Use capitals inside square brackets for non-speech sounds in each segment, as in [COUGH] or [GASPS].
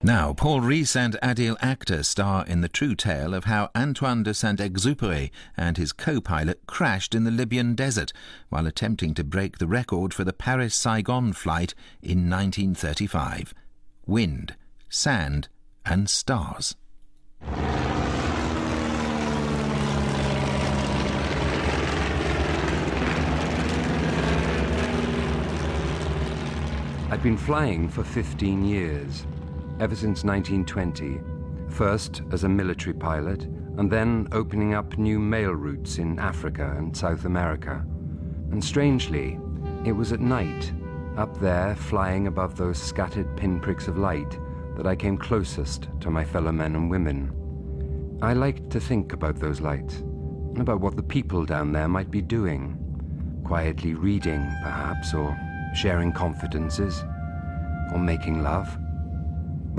Now, Paul Rees and Adil Akhtar star in the true tale of how Antoine de Saint-Exupéry and his co-pilot crashed in the Libyan desert while attempting to break the record for the Paris-Saigon flight in 1935. Wind, sand and stars. I'd been flying for 15 years ever since 1920, first as a military pilot, and then opening up new mail routes in Africa and South America. And strangely, it was at night, up there flying above those scattered pinpricks of light, that I came closest to my fellow men and women. I liked to think about those lights, about what the people down there might be doing, quietly reading, perhaps, or sharing confidences, or making love.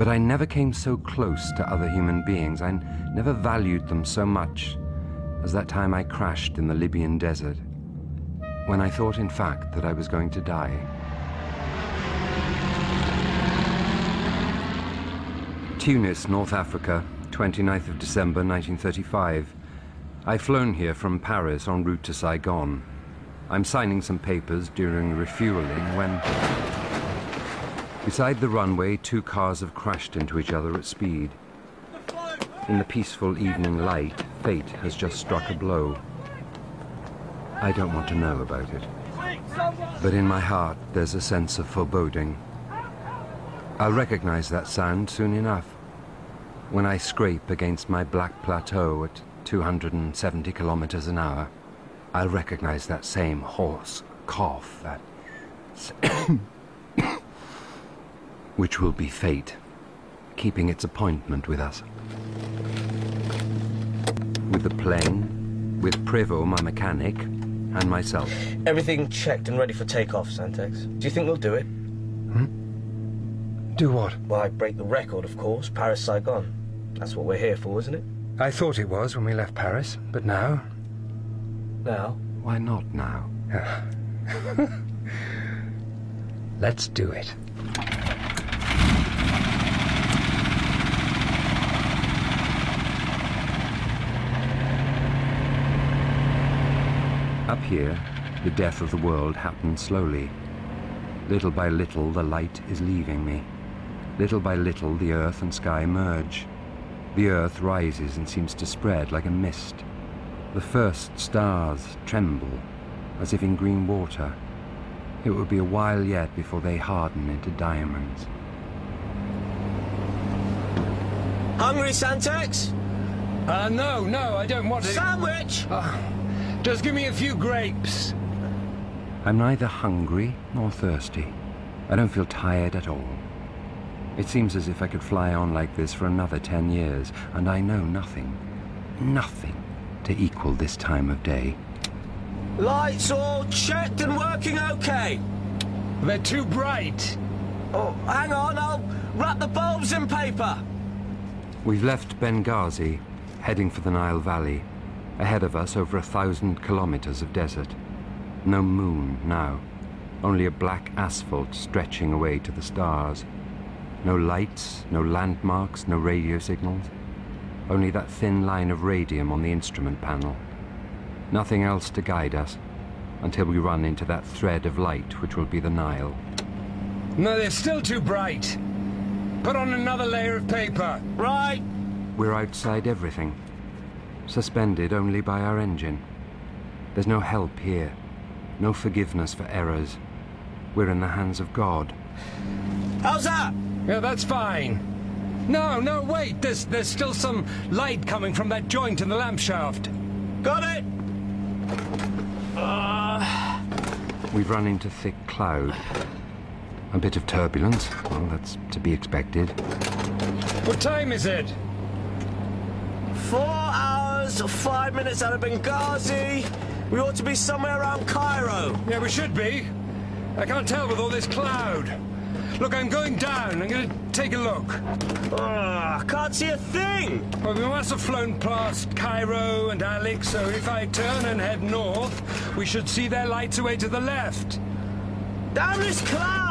But I never came so close to other human beings. I never valued them so much as that time I crashed in the Libyan desert, when I thought, in fact, that I was going to die. Tunis, North Africa, 29th of December 1935. I've flown here from Paris en route to Saigon. I'm signing some papers during refueling when Beside the runway, two cars have crashed into each other at speed. In the peaceful evening light, fate has just struck a blow. I don't want to know about it. But in my heart, there's a sense of foreboding. I'll recognize that sound soon enough. When I scrape against my black plateau at 270 kilometers an hour, I'll recognize that same hoarse cough, that which will be fate, keeping its appointment with us. With the plane, with Prevost, my mechanic, and myself. Everything checked and ready for takeoff, Saint-Ex. Do you think we'll do it? Hmm? Do what? Well, I break the record, of course. Paris Saigon. That's what we're here for, isn't it? I thought it was when we left Paris, but now. Now? Why not now? [LAUGHS] Let's do it. Up here, the death of the world happens slowly. Little by little, the light is leaving me. Little by little, the earth and sky merge. The earth rises and seems to spread like a mist. The first stars tremble, as if in green water. It will be a while yet before they harden into diamonds. Hungry, Saint-Ex? Uh, no, no, I don't want it. Sandwich! Uh, just give me a few grapes. I'm neither hungry nor thirsty. I don't feel tired at all. It seems as if I could fly on like this for another ten years, and I know nothing, nothing to equal this time of day. Lights all checked and working okay. They're too bright. Oh, hang on, I'll wrap the bulbs in paper. We've left Benghazi, heading for the Nile Valley. Ahead of us, over a thousand kilometers of desert. No moon now. Only a black asphalt stretching away to the stars. No lights, no landmarks, no radio signals. Only that thin line of radium on the instrument panel. Nothing else to guide us until we run into that thread of light which will be the Nile. No, they're still too bright. Put on another layer of paper. Right. We're outside everything suspended only by our engine. There's no help here, no forgiveness for errors. We're in the hands of God. How's that? Yeah, that's fine. No, no, wait, there's, there's still some light coming from that joint in the lamp shaft. Got it! Uh... We've run into thick cloud. A bit of turbulence. Well, that's to be expected. What time is it? Four hours, five minutes out of Benghazi. We ought to be somewhere around Cairo. Yeah, we should be. I can't tell with all this cloud. Look, I'm going down. I'm going to take a look. Uh, I can't see a thing. Well, we must have flown past Cairo and Alex, so if I turn and head north, we should see their lights away to the left. Down this cloud!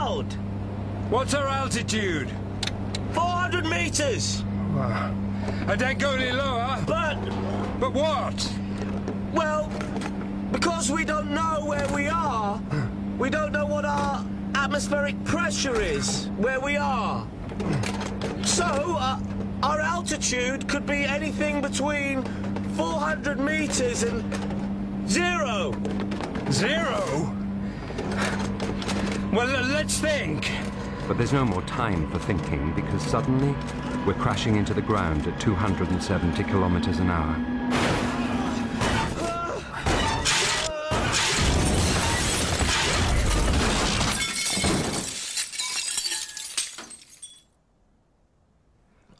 What's our altitude? 400 meters. I don't go any lower. But, But what? well, because we don't know where we are, we don't know what our atmospheric pressure is, where we are. So, uh, our altitude could be anything between 400 meters and zero. Zero? Well, let's think. But there's no more time for thinking because suddenly we're crashing into the ground at 270 kilometers an hour.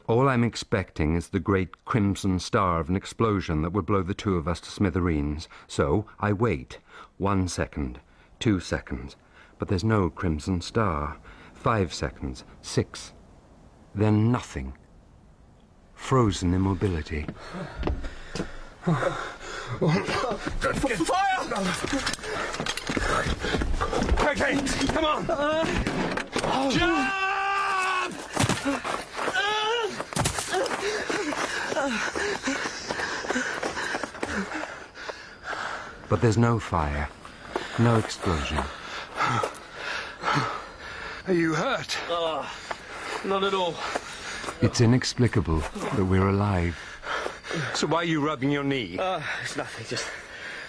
All I'm expecting is the great crimson star of an explosion that would blow the two of us to smithereens. So I wait. One second, two seconds. But there's no crimson star. Five seconds, six. Then nothing. Frozen immobility. Fire! Quickly, come on. Jump! But there's no fire, no explosion. Are you hurt? Oh, not at all. It's inexplicable that we're alive. So why are you rubbing your knee? Uh, it's nothing, just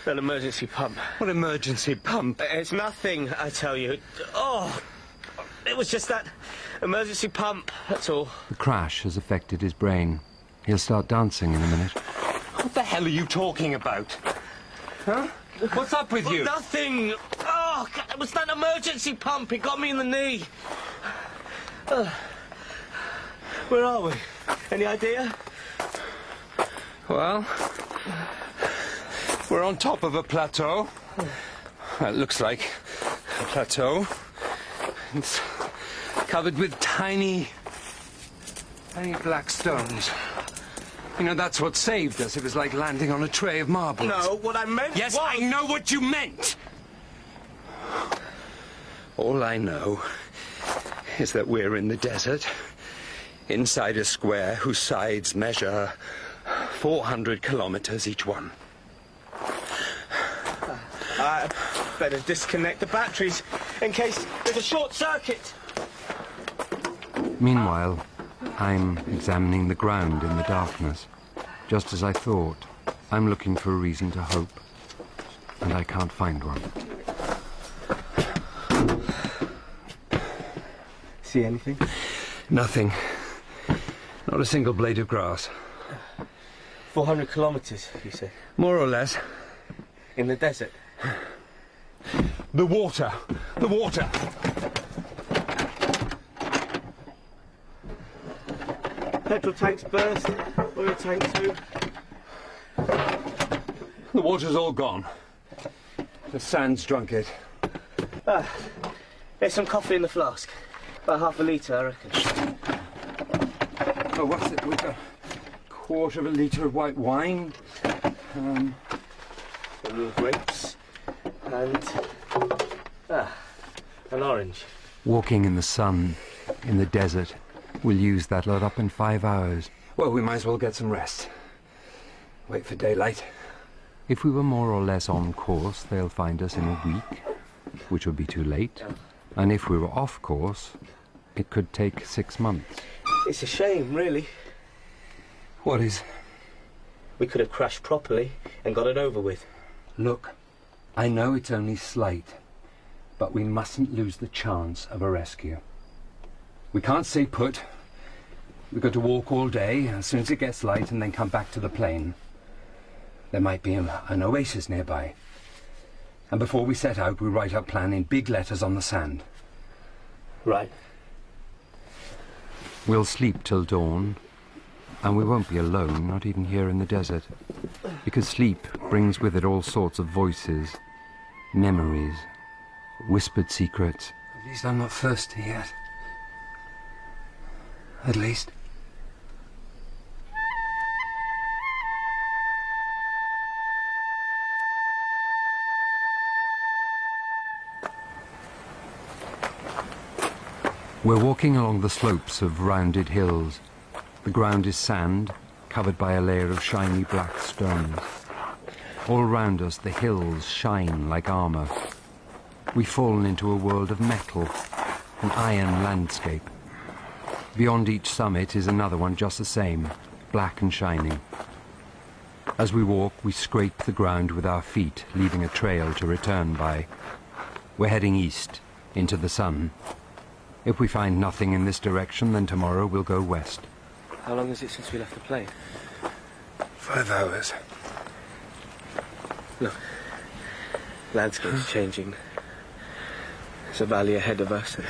an emergency pump. What emergency pump? It's nothing, I tell you. Oh, it was just that emergency pump, that's all. The crash has affected his brain. He'll start dancing in a minute. What the hell are you talking about? Huh? What's up with you? Nothing! Oh, God, it was that emergency pump. It got me in the knee. Uh, where are we? Any idea? Well, we're on top of a plateau. That looks like a plateau. It's covered with tiny, tiny black stones. You know, that's what saved us. It was like landing on a tray of marbles. No, what I meant Yes, was... I know what you meant. All I know is that we're in the desert, inside a square whose sides measure 400 kilometers each one. Uh, I better disconnect the batteries in case there's a short circuit. Meanwhile, I'm examining the ground in the darkness. Just as I thought, I'm looking for a reason to hope. And I can't find one. See anything? Nothing. Not a single blade of grass. 400 kilometers, you say? More or less. In the desert. The water! The water! Petrol tanks burst. Oil tank too. The water's all gone. The sand's drunk it. There's some coffee in the flask. About half a litre, I reckon. Oh, what's it? We've got a quarter of a litre of white wine. Um, A little grapes. And... Ah, an orange. Walking in the sun, in the desert, we'll use that lot up in five hours. well, we might as well get some rest. Wait for daylight. If we were more or less on course, they'll find us in a week, which would be too late. And if we were off course, it could take six months. It's a shame, really. What is? We could have crashed properly and got it over with. Look, I know it's only slight, but we mustn't lose the chance of a rescue. We can't stay put. We've got to walk all day as soon as it gets light and then come back to the plane. There might be a, an oasis nearby. And before we set out, we write our plan in big letters on the sand. Right. We'll sleep till dawn, and we won't be alone, not even here in the desert. Because sleep brings with it all sorts of voices, memories, whispered secrets. At least I'm not thirsty yet. At least. We're walking along the slopes of rounded hills, The ground is sand, covered by a layer of shiny black stones. All round us, the hills shine like armour. We've fallen into a world of metal, an iron landscape. Beyond each summit is another one just the same, black and shining. As we walk, we scrape the ground with our feet, leaving a trail to return by. We're heading east, into the sun. If we find nothing in this direction, then tomorrow we'll go west. How long is it since we left the plane? Five hours. Look, landscape's changing. There's a valley ahead of us, and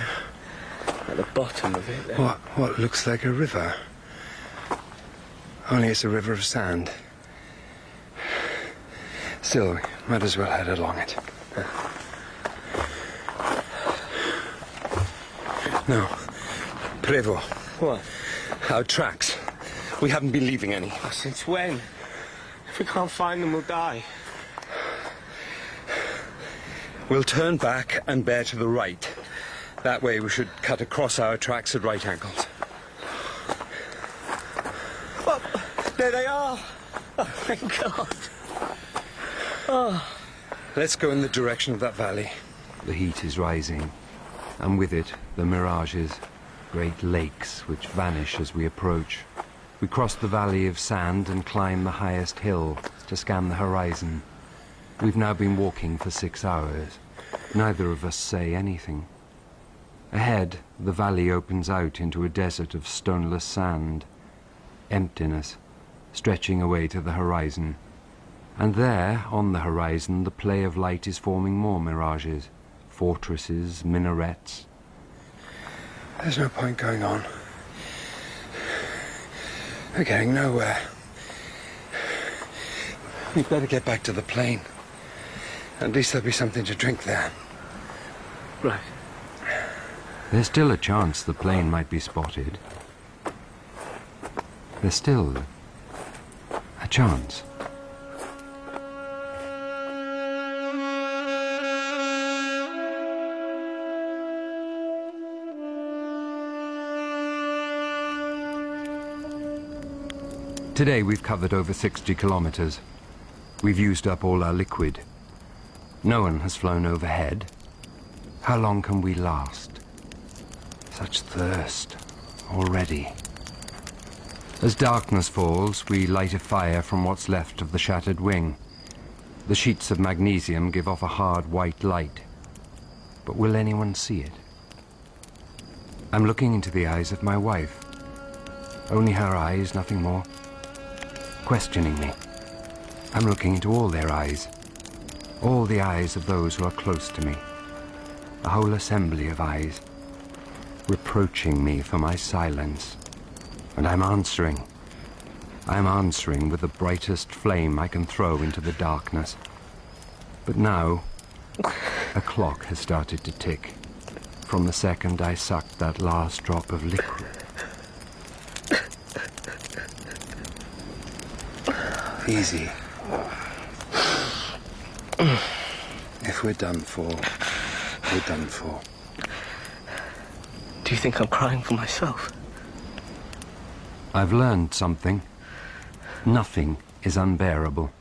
at the bottom of it, there- What, what looks like a river? Only it's a river of sand. Still, we might as well head along it. No. Prevost, What? our tracks. We haven't been leaving any. Since when? If we can't find them, we'll die. We'll turn back and bear to the right. That way we should cut across our tracks at right angles. Oh, there they are. Oh, thank God. Oh. Let's go in the direction of that valley. The heat is rising, and with it, the mirages, great lakes which vanish as we approach. We cross the valley of sand and climb the highest hill to scan the horizon. We've now been walking for six hours. Neither of us say anything. Ahead, the valley opens out into a desert of stoneless sand, emptiness, stretching away to the horizon. And there, on the horizon, the play of light is forming more mirages fortresses, minarets. There's no point going on. We're getting nowhere. We'd better get back to the plane. At least there'll be something to drink there. Right. There's still a chance the plane might be spotted. There's still a chance. Today we've covered over 60 kilometers. We've used up all our liquid. No one has flown overhead. How long can we last? Such thirst already. As darkness falls, we light a fire from what's left of the shattered wing. The sheets of magnesium give off a hard white light. But will anyone see it? I'm looking into the eyes of my wife. Only her eyes, nothing more. Questioning me. I'm looking into all their eyes. All the eyes of those who are close to me. A whole assembly of eyes. Reproaching me for my silence. And I'm answering. I'm answering with the brightest flame I can throw into the darkness. But now, [LAUGHS] a clock has started to tick. From the second I sucked that last drop of liquid. Easy. If we're done for, we're done for. Do you think I'm crying for myself? I've learned something. Nothing is unbearable.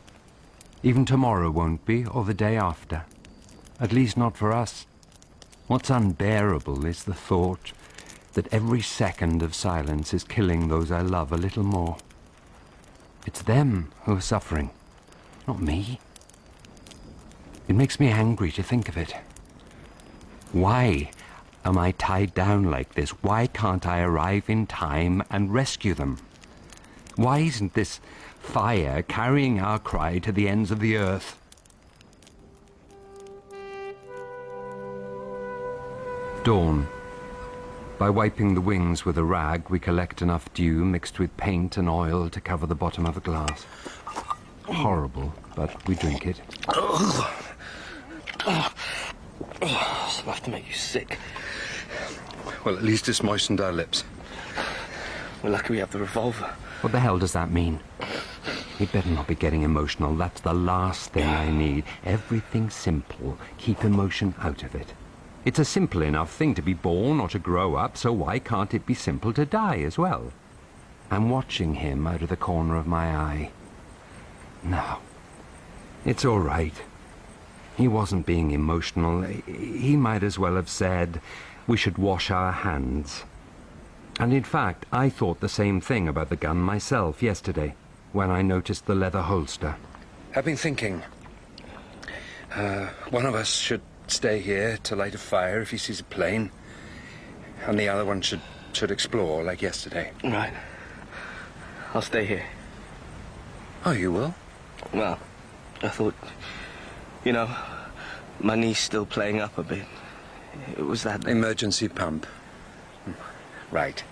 Even tomorrow won't be, or the day after. At least not for us. What's unbearable is the thought that every second of silence is killing those I love a little more. It's them who are suffering, not me. It makes me angry to think of it. Why am I tied down like this? Why can't I arrive in time and rescue them? Why isn't this fire carrying our cry to the ends of the earth? Dawn. By wiping the wings with a rag, we collect enough dew mixed with paint and oil to cover the bottom of a glass. Horrible, but we drink it. It's enough to make you sick. Well, at least it's moistened our lips. We're lucky we have the revolver. What the hell does that mean? You'd better not be getting emotional. That's the last thing I need. Everything simple. Keep emotion out of it. It's a simple enough thing to be born or to grow up, so why can't it be simple to die as well? I'm watching him out of the corner of my eye. No, it's all right. He wasn't being emotional. He might as well have said, we should wash our hands. And in fact, I thought the same thing about the gun myself yesterday, when I noticed the leather holster. I've been thinking. Uh, one of us should stay here to light a fire if he sees a plane, and the other one should should explore like yesterday. Right. I'll stay here. Oh, you will? Well, I thought, you know, my knee's still playing up a bit. It was that. Emergency pump. Right.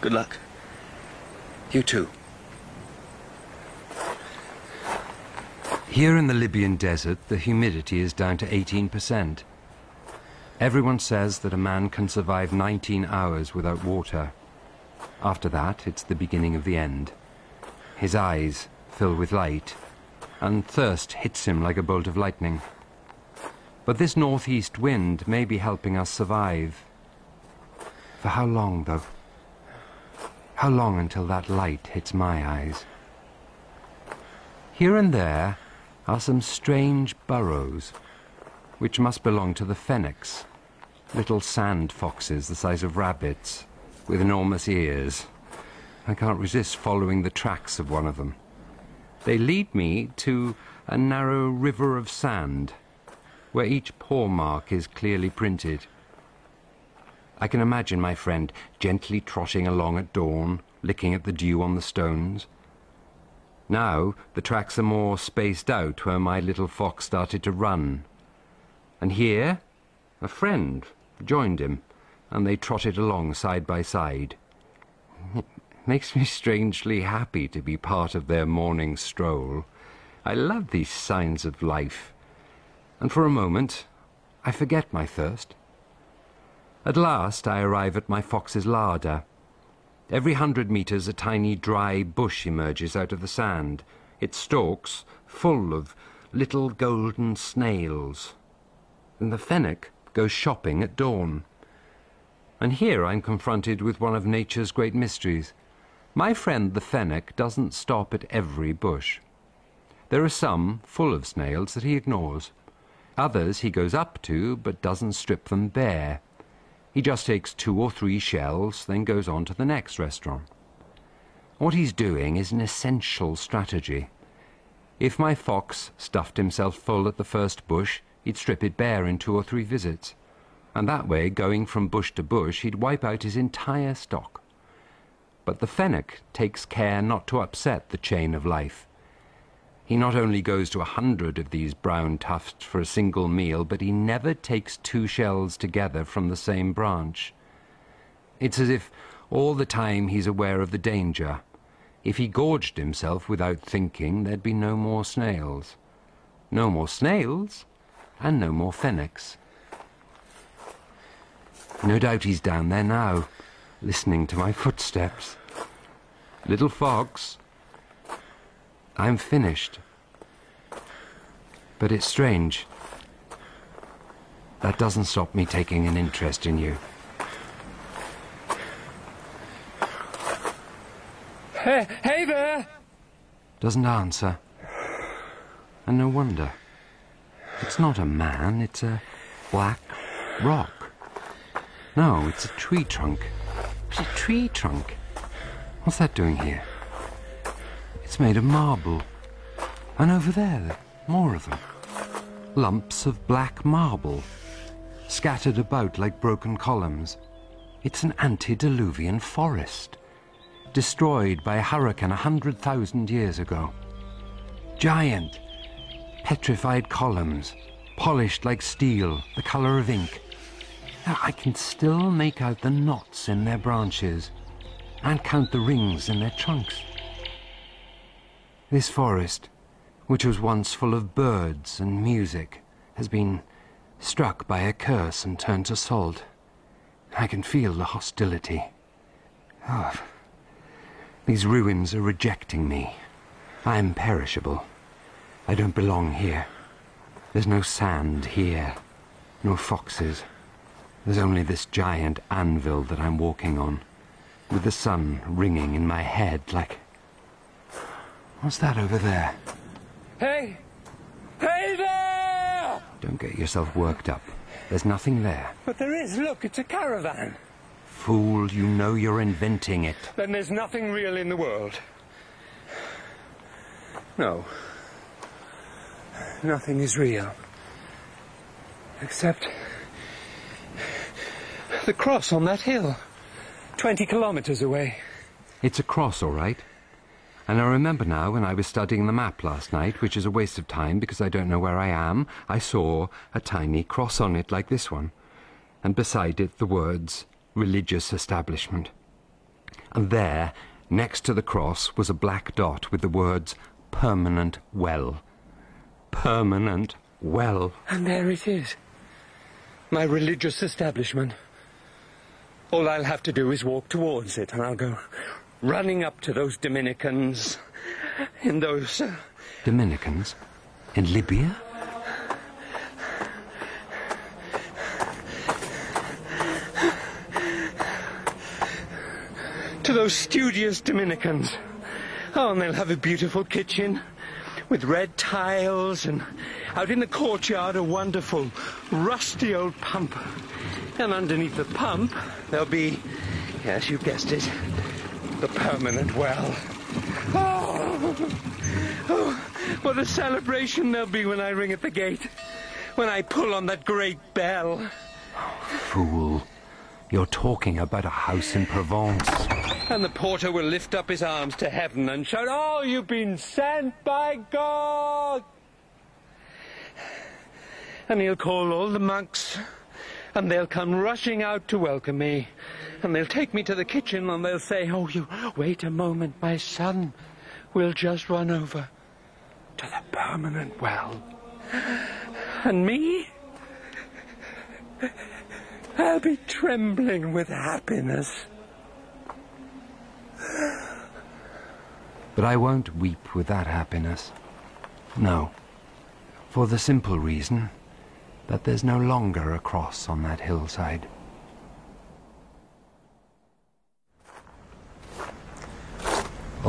Good luck. You too. Here in the Libyan desert, the humidity is down to 18%. Everyone says that a man can survive 19 hours without water. After that, it's the beginning of the end. His eyes fill with light, and thirst hits him like a bolt of lightning. But this northeast wind may be helping us survive. For how long, though? How long until that light hits my eyes? Here and there are some strange burrows, which must belong to the fennecs, little sand foxes the size of rabbits, with enormous ears. I can't resist following the tracks of one of them. They lead me to a narrow river of sand, where each paw mark is clearly printed. I can imagine my friend gently trotting along at dawn, licking at the dew on the stones. Now the tracks are more spaced out where my little fox started to run. And here, a friend joined him, and they trotted along side by side. It [LAUGHS] makes me strangely happy to be part of their morning stroll. I love these signs of life. And for a moment, I forget my thirst. At last, I arrive at my fox's larder. Every hundred metres, a tiny dry bush emerges out of the sand, its stalks full of little golden snails. And the fennec goes shopping at dawn. And here I'm confronted with one of nature's great mysteries. My friend the fennec doesn't stop at every bush. There are some full of snails that he ignores. Others he goes up to but doesn't strip them bare. He just takes two or three shells, then goes on to the next restaurant. What he's doing is an essential strategy. If my fox stuffed himself full at the first bush, he'd strip it bare in two or three visits. And that way, going from bush to bush, he'd wipe out his entire stock. But the fennec takes care not to upset the chain of life. He not only goes to a hundred of these brown tufts for a single meal, but he never takes two shells together from the same branch. It's as if all the time he's aware of the danger. If he gorged himself without thinking, there'd be no more snails. No more snails, and no more fennecs. No doubt he's down there now, listening to my footsteps. Little fox, I'm finished. But it's strange. That doesn't stop me taking an interest in you. Hey, hey there! Doesn't answer. And no wonder. It's not a man, it's a black rock. No, it's a tree trunk. It's a tree trunk. What's that doing here? It's made of marble. And over there, more of them. Lumps of black marble, scattered about like broken columns. It's an antediluvian forest, destroyed by a hurricane a hundred thousand years ago. Giant, petrified columns, polished like steel, the color of ink. I can still make out the knots in their branches and count the rings in their trunks. This forest, which was once full of birds and music, has been struck by a curse and turned to salt. I can feel the hostility. Oh, these ruins are rejecting me. I am perishable. I don't belong here. There's no sand here, no foxes. There's only this giant anvil that I'm walking on. with the sun ringing in my head like. What's that over there? Hey! Hey there! Don't get yourself worked up. There's nothing there. But there is. Look, it's a caravan. Fool, you know you're inventing it. Then there's nothing real in the world. No. Nothing is real. Except the cross on that hill. Twenty kilometers away. It's a cross, all right. And I remember now when I was studying the map last night, which is a waste of time because I don't know where I am, I saw a tiny cross on it like this one. And beside it the words, religious establishment. And there, next to the cross, was a black dot with the words, permanent well. Permanent well. And there it is. My religious establishment. All I'll have to do is walk towards it, and I'll go running up to those Dominicans in those. Uh, Dominicans? In Libya? to those studious Dominicans. Oh, and they'll have a beautiful kitchen with red tiles, and out in the courtyard, a wonderful, rusty old pump. And underneath the pump, there'll be, yes, you guessed it, the permanent well. Oh, oh, what a celebration there'll be when I ring at the gate, when I pull on that great bell. Oh, Fool. You're talking about a house in Provence. And the porter will lift up his arms to heaven and shout, Oh, you've been sent by God! And he'll call all the monks, and they'll come rushing out to welcome me. And they'll take me to the kitchen and they'll say, Oh, you wait a moment, my son. We'll just run over to the permanent well. And me? I'll be trembling with happiness. But I won't weep with that happiness. No. For the simple reason that there's no longer a cross on that hillside.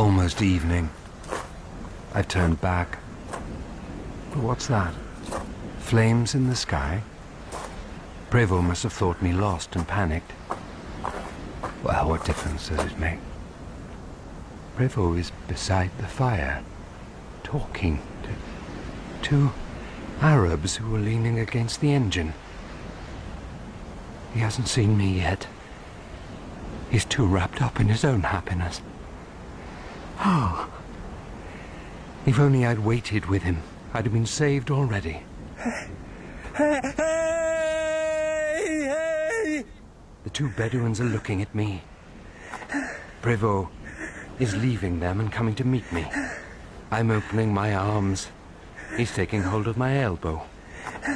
Almost evening. I've turned back. But what's that? Flames in the sky? Prevost must have thought me lost and panicked. Well, what difference does it make? Prevost is beside the fire, talking to two Arabs who are leaning against the engine. He hasn't seen me yet. He's too wrapped up in his own happiness. Oh. [GASPS] If only I'd waited with him, I'd have been saved already. Hey, hey! The two Bedouins are looking at me. Prevost is leaving them and coming to meet me. I'm opening my arms. He's taking hold of my elbow.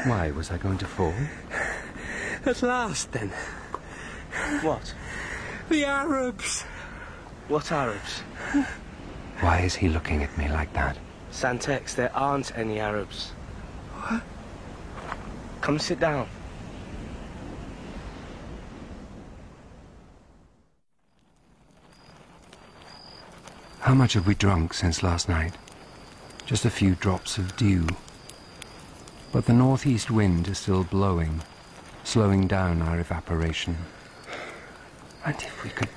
Why was I going to fall? At last, then. What? The Arabs. What Arabs? Why is he looking at me like that? Saint-Ex, there aren't any Arabs. What? Come sit down. How much have we drunk since last night? Just a few drops of dew. But the northeast wind is still blowing, slowing down our evaporation. And if we could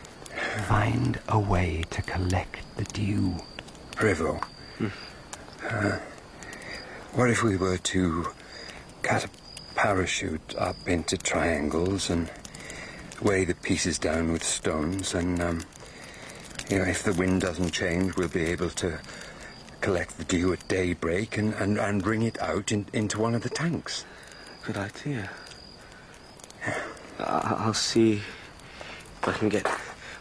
find a way to collect the dew. Prevost, uh, what if we were to cut a parachute up into triangles and weigh the pieces down with stones and, um, you know, if the wind doesn't change, we'll be able to collect the dew at daybreak and, and, and bring it out in, into one of the tanks. Good idea. I- I'll see if I can get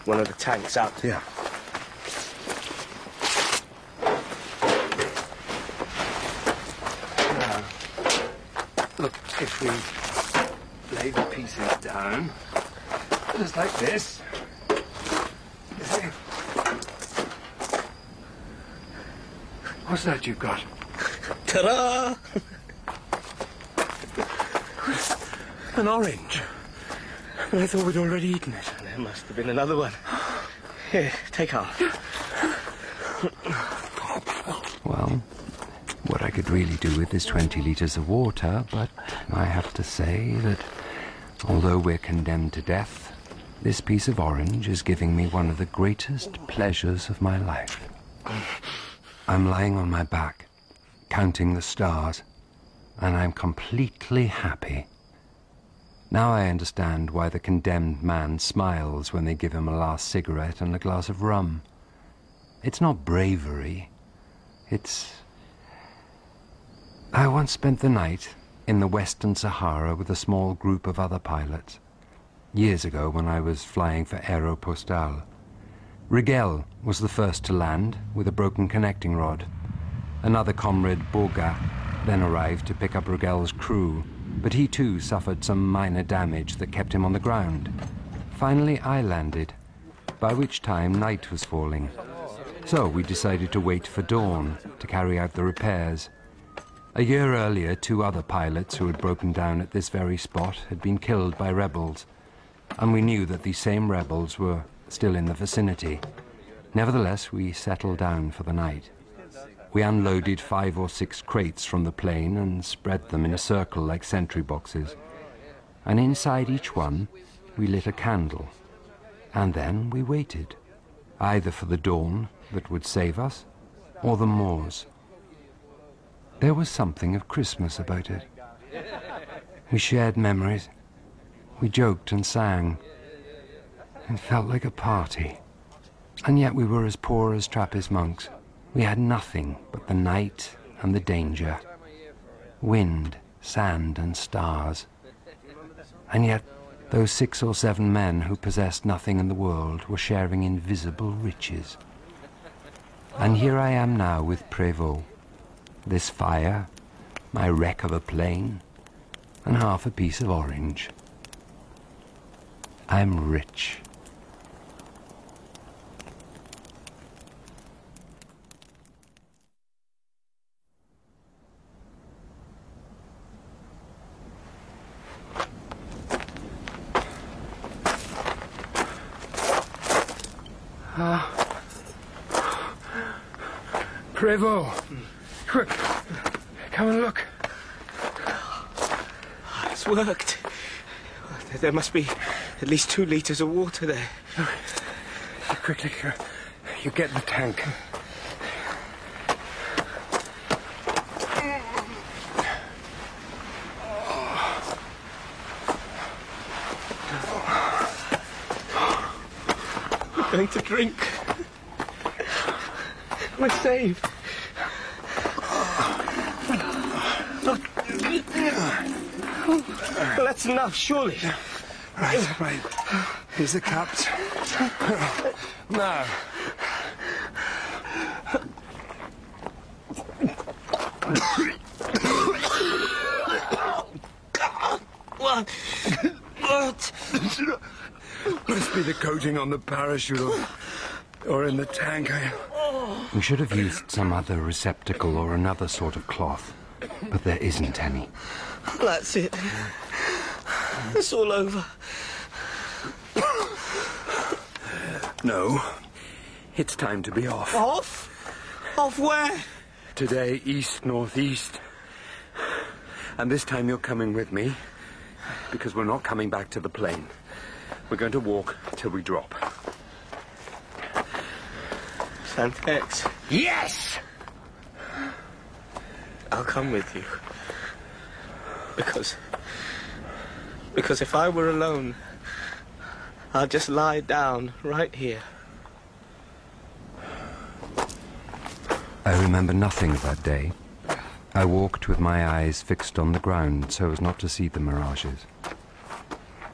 one of the tanks out. Yeah. Look, if we lay the pieces down, just like this. You see? What's that you've got? Ta-da! An orange. I thought we'd already eaten it. There must have been another one. Here, take half. Well, what I could really do with is 20 litres of water, but I have to say that although we're condemned to death, this piece of orange is giving me one of the greatest pleasures of my life. I'm lying on my back, counting the stars, and I'm completely happy. Now I understand why the condemned man smiles when they give him a last cigarette and a glass of rum. It's not bravery. It's. I once spent the night in the Western Sahara with a small group of other pilots. Years ago, when I was flying for Aeropostale. Riguelle was the first to land with a broken connecting rod. Another comrade, Bourgat, then arrived to pick up Riguelle's crew but he too suffered some minor damage that kept him on the ground. Finally, I landed, by which time night was falling. So we decided to wait for dawn to carry out the repairs. A year earlier, two other pilots who had broken down at this very spot had been killed by rebels, and we knew that these same rebels were still in the vicinity. Nevertheless, we settled down for the night. We unloaded five or six crates from the plane and spread them in a circle like sentry boxes. And inside each one, we lit a candle. And then we waited, either for the dawn that would save us, or the Moors. There was something of Christmas about it. We shared memories. We joked and sang. It felt like a party. And yet we were as poor as Trappist monks. We had nothing but the night and the danger, wind, sand, and stars. And yet, those six or seven men who possessed nothing in the world were sharing invisible riches. And here I am now with Prévost. This fire, my wreck of a plane, and half a piece of orange. I'm rich. Quick, come and look. Ah, it's worked. There must be at least two litres of water there. Quickly, uh, you get the tank. I'm going to drink. We're saved. Well, that's enough, surely. Right, right. Here's the cups. Now, What? What? must be the coating on the parachute or, or in the tank. I, We should have used some other receptacle or another sort of cloth, but there isn't any. That's it. It's all over. no. It's time to be off. Off? Off where? Today, east, northeast. And this time you're coming with me because we're not coming back to the plane. We're going to walk till we drop. Saint-Ex. Yes! I'll come with you. Because. Because if I were alone, I'd just lie down right here. I remember nothing of that day. I walked with my eyes fixed on the ground so as not to see the mirages.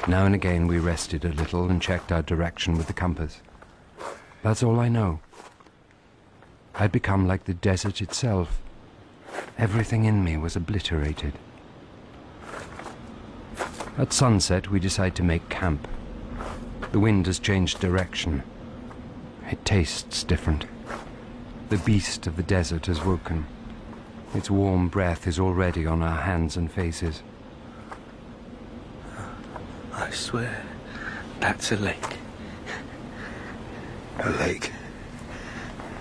Now and again we rested a little and checked our direction with the compass. That's all I know. I'd become like the desert itself. Everything in me was obliterated. At sunset, we decide to make camp. The wind has changed direction. It tastes different. The beast of the desert has woken. Its warm breath is already on our hands and faces. I swear, that's a lake. A lake?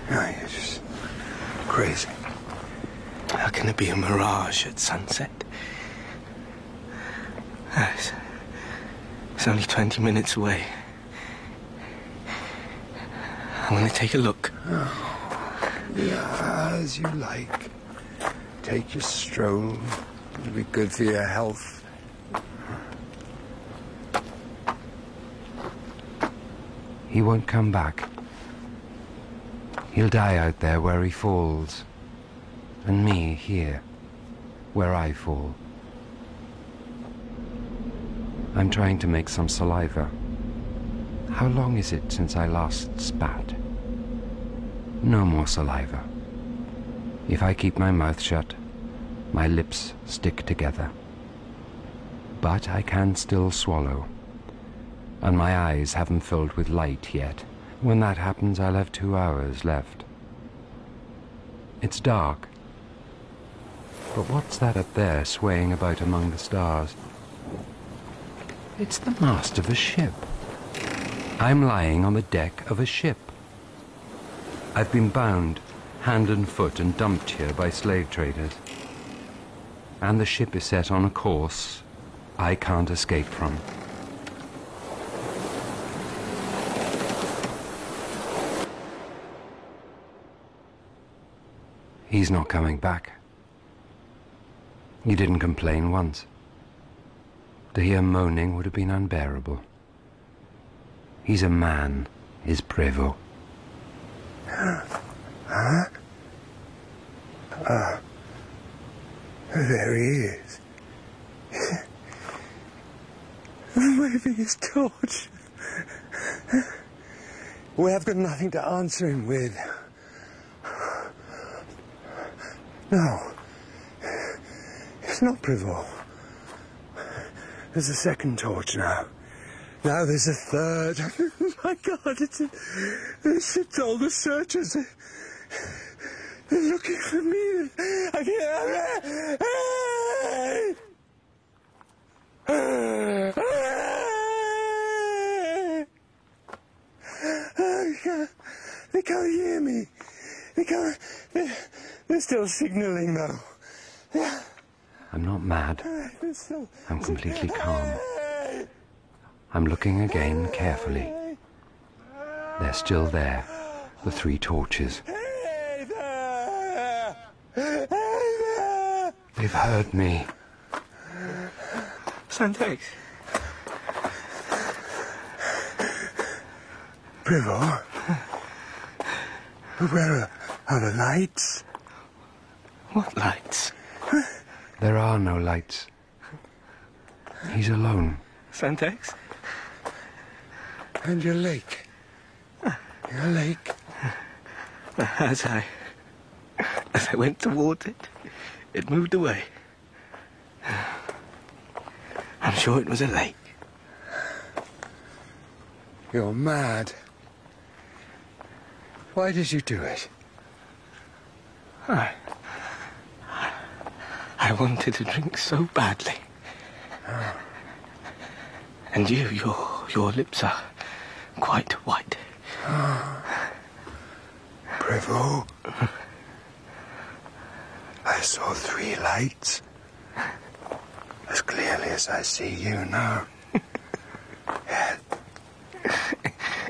No, you're just crazy. How can it be a mirage at sunset? It's, it's only 20 minutes away. I'm going to take a look. Oh, yeah, as you like. Take your stroll. It'll be good for your health. He won't come back. He'll die out there where he falls. And me here, where I fall. I'm trying to make some saliva. How long is it since I last spat? No more saliva. If I keep my mouth shut, my lips stick together. But I can still swallow and my eyes haven't filled with light yet. When that happens, I'll have two hours left. It's dark. But what's that up there swaying about among the stars? It's the mast of a ship. I'm lying on the deck of a ship. I've been bound, hand and foot, and dumped here by slave traders. And the ship is set on a course I can't escape from. He's not coming back. He didn't complain once. To hear moaning would have been unbearable. He's a man, is Prevost. [GASPS] Ah, ah, there he is. Waving his torch. We have got nothing to answer him with. [SIGHS] No. It's not Prevost. There's a second torch now. Now there's a third. [LAUGHS] Oh my God, it's a, this ship's all the searchers. They're looking for me. I can't. Can't, they can't hear me. They can't. They're, they're still signaling though. I'm not mad. They're still. I'm completely calm. I'm looking again carefully. They're still there, the three torches. Hey there! Hey there! They've heard me. Saint-Ex. Prevost? Where are, are the lights? What lights? There are no lights. He's alone. Saint-Ex? And your lake? Your lake? As I. As I went towards it, it moved away. I'm sure it was a lake. You're mad. Why did you do it? I. I wanted to drink so badly. And you, your your lips are quite white. Prevost? I saw three lights. As clearly as I see you now. Yeah,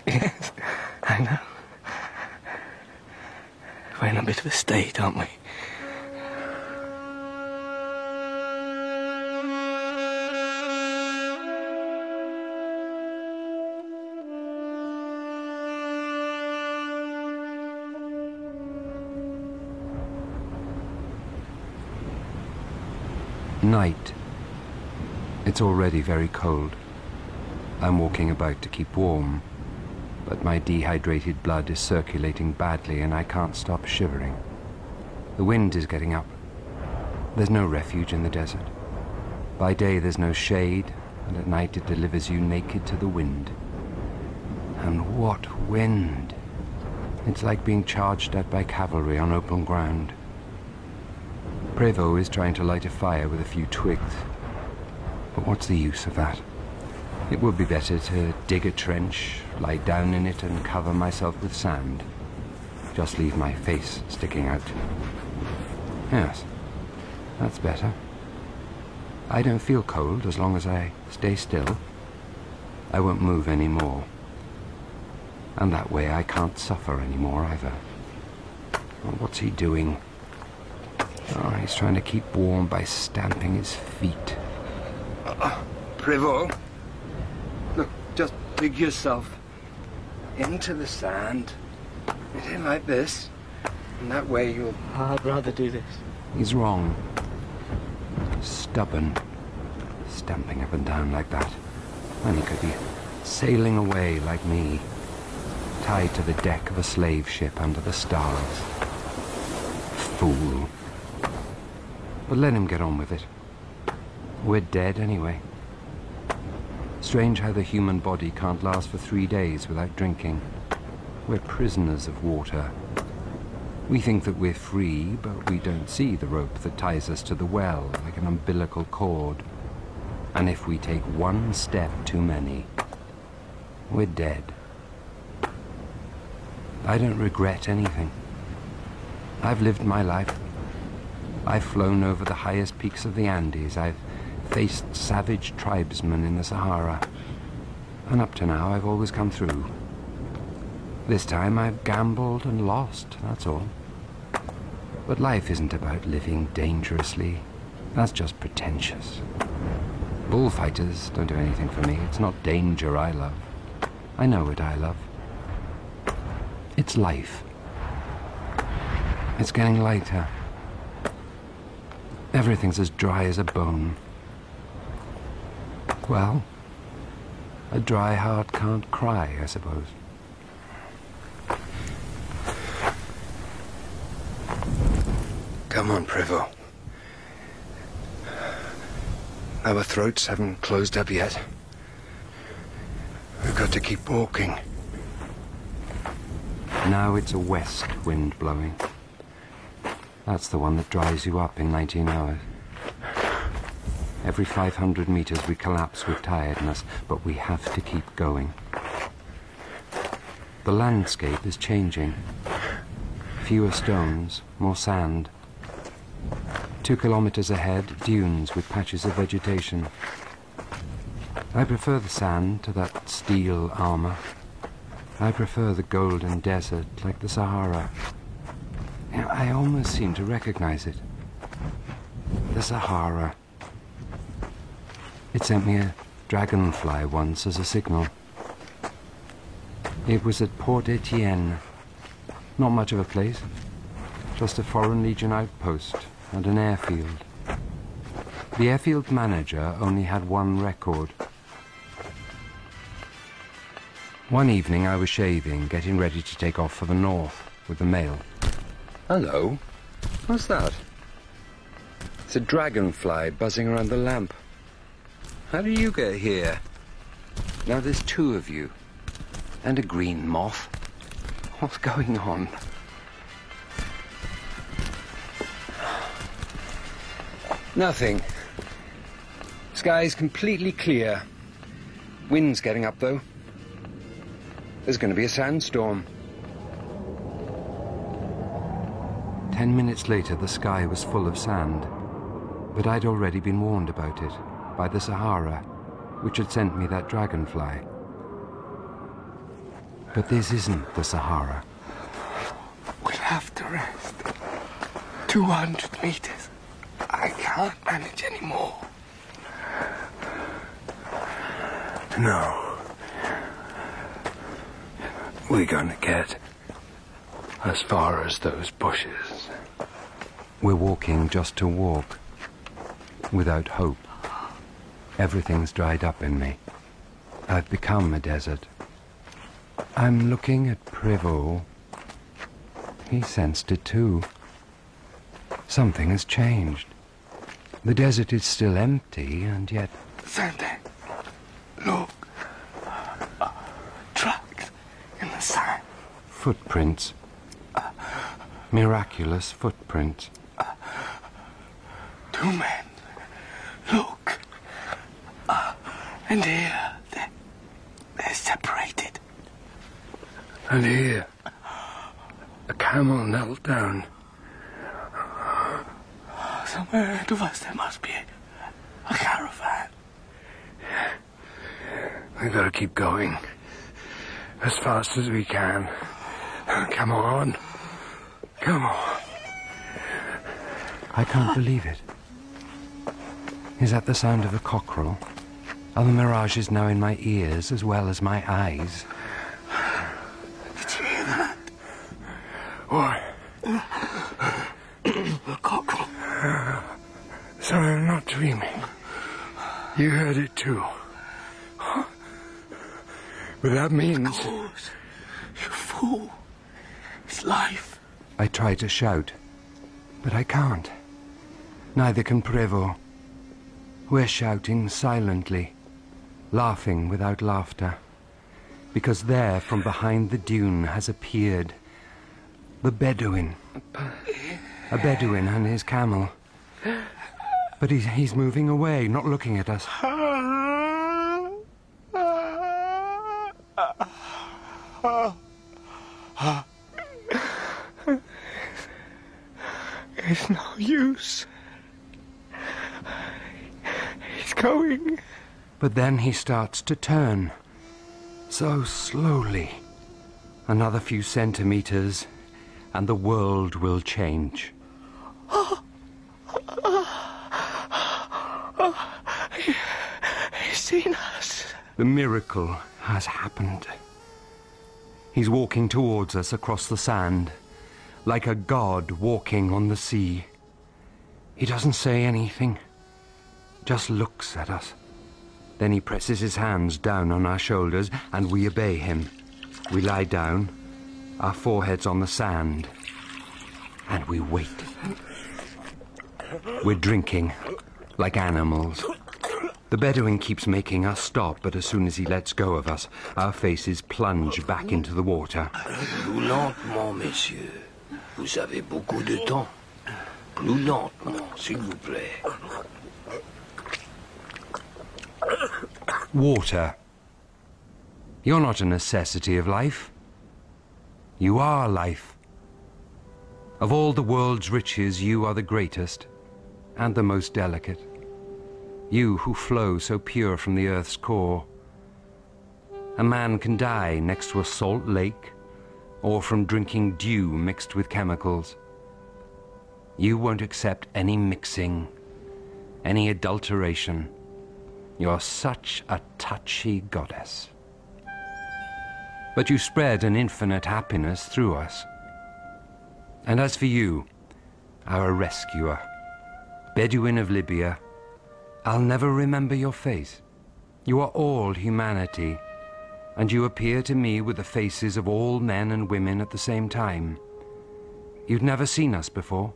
Yes, I know. We're in a bit of a state, aren't we? Night. It's already very cold. I'm walking about to keep warm, but my dehydrated blood is circulating badly and I can't stop shivering. The wind is getting up. There's no refuge in the desert. By day there's no shade, and at night it delivers you naked to the wind. And what wind! It's like being charged at by cavalry on open ground. Prevost is trying to light a fire with a few twigs. But what's the use of that? It would be better to dig a trench, lie down in it, and cover myself with sand. Just leave my face sticking out. Yes, that's better. I don't feel cold as long as I stay still. I won't move any more. And that way I can't suffer anymore either. Oh, what's he doing? Oh, he's trying to keep warm by stamping his feet. Uh, Prevost, look, just dig yourself into the sand. In like this. And that way you'll... I'd rather do this. He's wrong. Stubborn. Stamping up and down like that. And he could be sailing away like me. Tied to the deck of a slave ship under the stars. Fool. But let him get on with it. We're dead anyway. Strange how the human body can't last for three days without drinking. We're prisoners of water. We think that we're free, but we don't see the rope that ties us to the well like an umbilical cord. And if we take one step too many, we're dead. I don't regret anything. I've lived my life. I've flown over the highest peaks of the Andes. I've faced savage tribesmen in the Sahara. And up to now, I've always come through. This time I've gambled and lost, that's all. But life isn't about living dangerously. That's just pretentious. Bullfighters don't do anything for me. It's not danger I love. I know what I love. It's life. It's getting lighter. Everything's as dry as a bone. Well, a dry heart can't cry, I suppose. Come on, Prevost. Our throats haven't closed up yet. We've got to keep walking. Now it's a west wind blowing. That's the one that dries you up in 19 hours. Every 500 meters we collapse with tiredness, but we have to keep going. The landscape is changing. Fewer stones, more sand. Two kilometers ahead, dunes with patches of vegetation. I prefer the sand to that steel armor. I prefer the golden desert like the Sahara. I almost seem to recognize it. The Sahara. It sent me a dragonfly once as a signal. It was at Port Etienne. Not much of a place. Just a Foreign Legion outpost and an airfield. The airfield manager only had one record. One evening I was shaving, getting ready to take off for the north with the mail. Hello. What's that? It's a dragonfly buzzing around the lamp. How do you get here? Now there's two of you. And a green moth. What's going on? Nothing. Sky's completely clear. Wind's getting up, though. There's going to be a sandstorm. Ten minutes later, the sky was full of sand. But I'd already been warned about it by the Sahara, which had sent me that dragonfly. But this isn't the Sahara. We'll have to rest. 200 meters. I can't manage anymore. No. We're gonna get as far as those bushes. We're walking just to walk, without hope. Everything's dried up in me. I've become a desert. I'm looking at Prevost. He sensed it too. Something has changed. The desert is still empty, and yet... Sandy, look. tracks in the sand. Footprints. Miraculous footprints. Two men. Look. Ah, and here they We're separated. And here, a camel knelt down. Somewhere ahead of us there must be a, a caravan. We've gotta keep going. As fast as we can. Come on. Come on. I can't believe it. Is that the sound of a cockerel? Are the mirages now in my ears as well as my eyes? Did you hear that? Why? A cockerel. So I'm not dreaming. You heard it too. But that means. Of Course. You fool. It's life. I try to shout, but I can't. Neither can Prevost. We're shouting silently, laughing without laughter, because there from behind the dune has appeared the Bedouin. A Bedouin and his camel. But he's, he's moving away, not looking at us. It's no use. He's going. But then he starts to turn. So slowly. Another few centimeters, and the world will change. He's seen us. The miracle has happened. He's walking towards us across the sand, like a god walking on the sea. He doesn't say anything, just looks at us. Then he presses his hands down on our shoulders, and we obey him. We lie down, our foreheads on the sand, and we wait. We're drinking, like animals. The Bedouin keeps making us stop, but as soon as he lets go of us, our faces plunge back into the water. Plus lentement, messieurs. Vous avez beaucoup de temps. Plus lentement, s'il vous plaît. Water. You're not a necessity of life. You are life. Of all the world's riches, you are the greatest and the most delicate. You who flow so pure from the earth's core. A man can die next to a salt lake or from drinking dew mixed with chemicals. You won't accept any mixing, any adulteration. You're such a touchy goddess. But you spread an infinite happiness through us. And as for you, our rescuer, Bedouin of Libya, I'll never remember your face. You are all humanity, and you appear to me with the faces of all men and women at the same time. You'd never seen us before,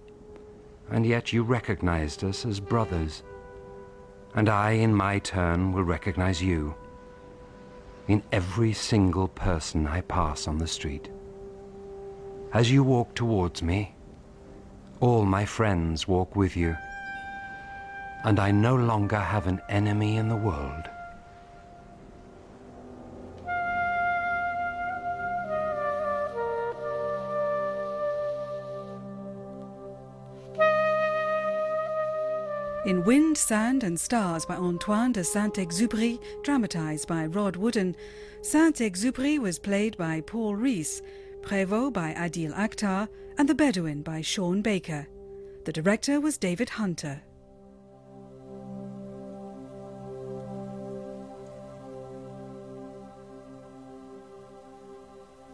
and yet you recognized us as brothers. And I, in my turn, will recognize you in every single person I pass on the street. As you walk towards me, all my friends walk with you, and I no longer have an enemy in the world. In Wind, Sand and Stars by Antoine de Saint-Exupéry, dramatised by Rod Wooden, Saint-Exupéry was played by Paul Rees, Prévost by Adil Akhtar, and The Bedouin by Sean Baker. The director was David Hunter.